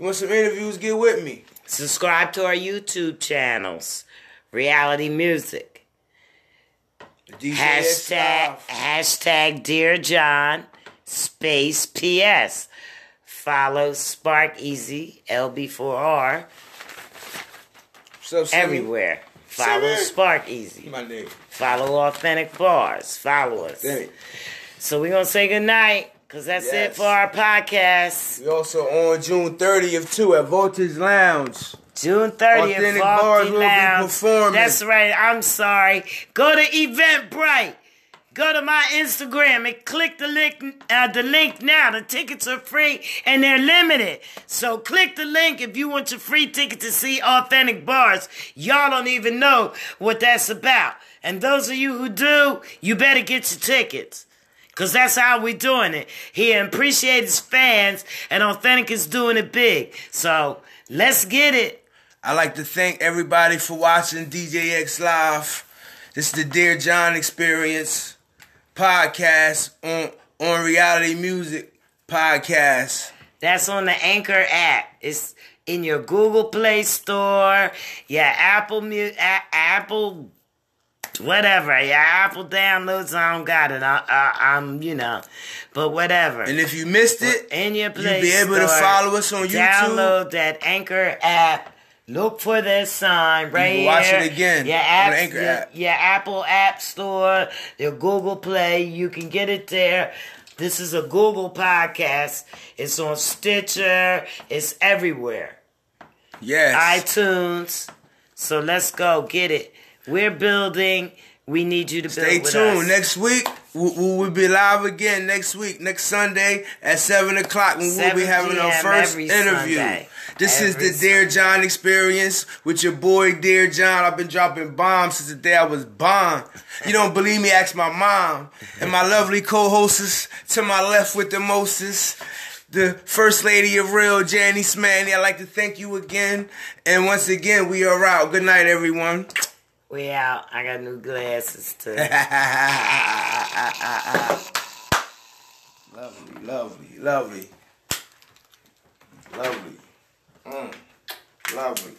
Speaker 3: You want some interviews? Get with me.
Speaker 1: Subscribe to our YouTube channels, Reality Music. Hashtag hashtag Dear John space PS. Follow Spark Easy LB4R
Speaker 3: What's up, Sammy?
Speaker 1: everywhere. Follow Spark Easy.
Speaker 3: My name.
Speaker 1: Follow Authentic Bars. Follow us. So we're gonna say goodnight, cause that's it for our podcast.
Speaker 3: We also on June 30th too at Voltage Lounge.
Speaker 1: June 30th,
Speaker 3: Authentic Bars will be performing.
Speaker 1: That's right. I'm sorry. Go to Eventbrite. Go to my Instagram and click the link. Uh, the link now. The tickets are free and they're limited. So click the link if you want your free ticket to see Authentic Bars. Y'all don't even know what that's about. And those of you who do, you better get your tickets. Cause that's how we doing it. He appreciate his fans, and Authentic is doing it big. So let's get it.
Speaker 3: I'd like to thank everybody for watching DJX Live. This is the Dear John Experience podcast on on Reality Music podcast.
Speaker 1: That's on the Anchor app. It's in your Google Play Store, your Apple Mu- a- Apple, whatever, your Apple downloads. I don't got it. I, I'm, you know, but whatever.
Speaker 3: And if you missed it,
Speaker 1: in your Play
Speaker 3: you'll be able to follow us on YouTube.
Speaker 1: Download that Anchor app. Look for this sign right
Speaker 3: can watch
Speaker 1: here.
Speaker 3: it again
Speaker 1: Your
Speaker 3: on
Speaker 1: app,
Speaker 3: the Anchor
Speaker 1: your,
Speaker 3: app.
Speaker 1: your Apple App Store, your Google Play. You can get it there. This is a Google podcast. It's on Stitcher. It's everywhere.
Speaker 3: Yes.
Speaker 1: iTunes. So let's go get it. We're building. We need you to
Speaker 3: Stay
Speaker 1: build with
Speaker 3: tuned.
Speaker 1: us.
Speaker 3: Next week, we we will be live again next week, next Sunday at 7 o'clock when we'll be having our first interview.
Speaker 1: Sunday.
Speaker 3: This
Speaker 1: Every
Speaker 3: is the Dear John experience with your boy Dear John. I've been dropping bombs since the day I was born. You don't believe me? Ask my mom. And my lovely co-hostess to my left with the Moses. The first lady of real, Janice Manny. I'd like to thank you again. And once again, we are out. Good night, everyone.
Speaker 1: We out. I got new glasses too. *laughs*
Speaker 3: lovely, lovely, lovely, lovely, mm, lovely.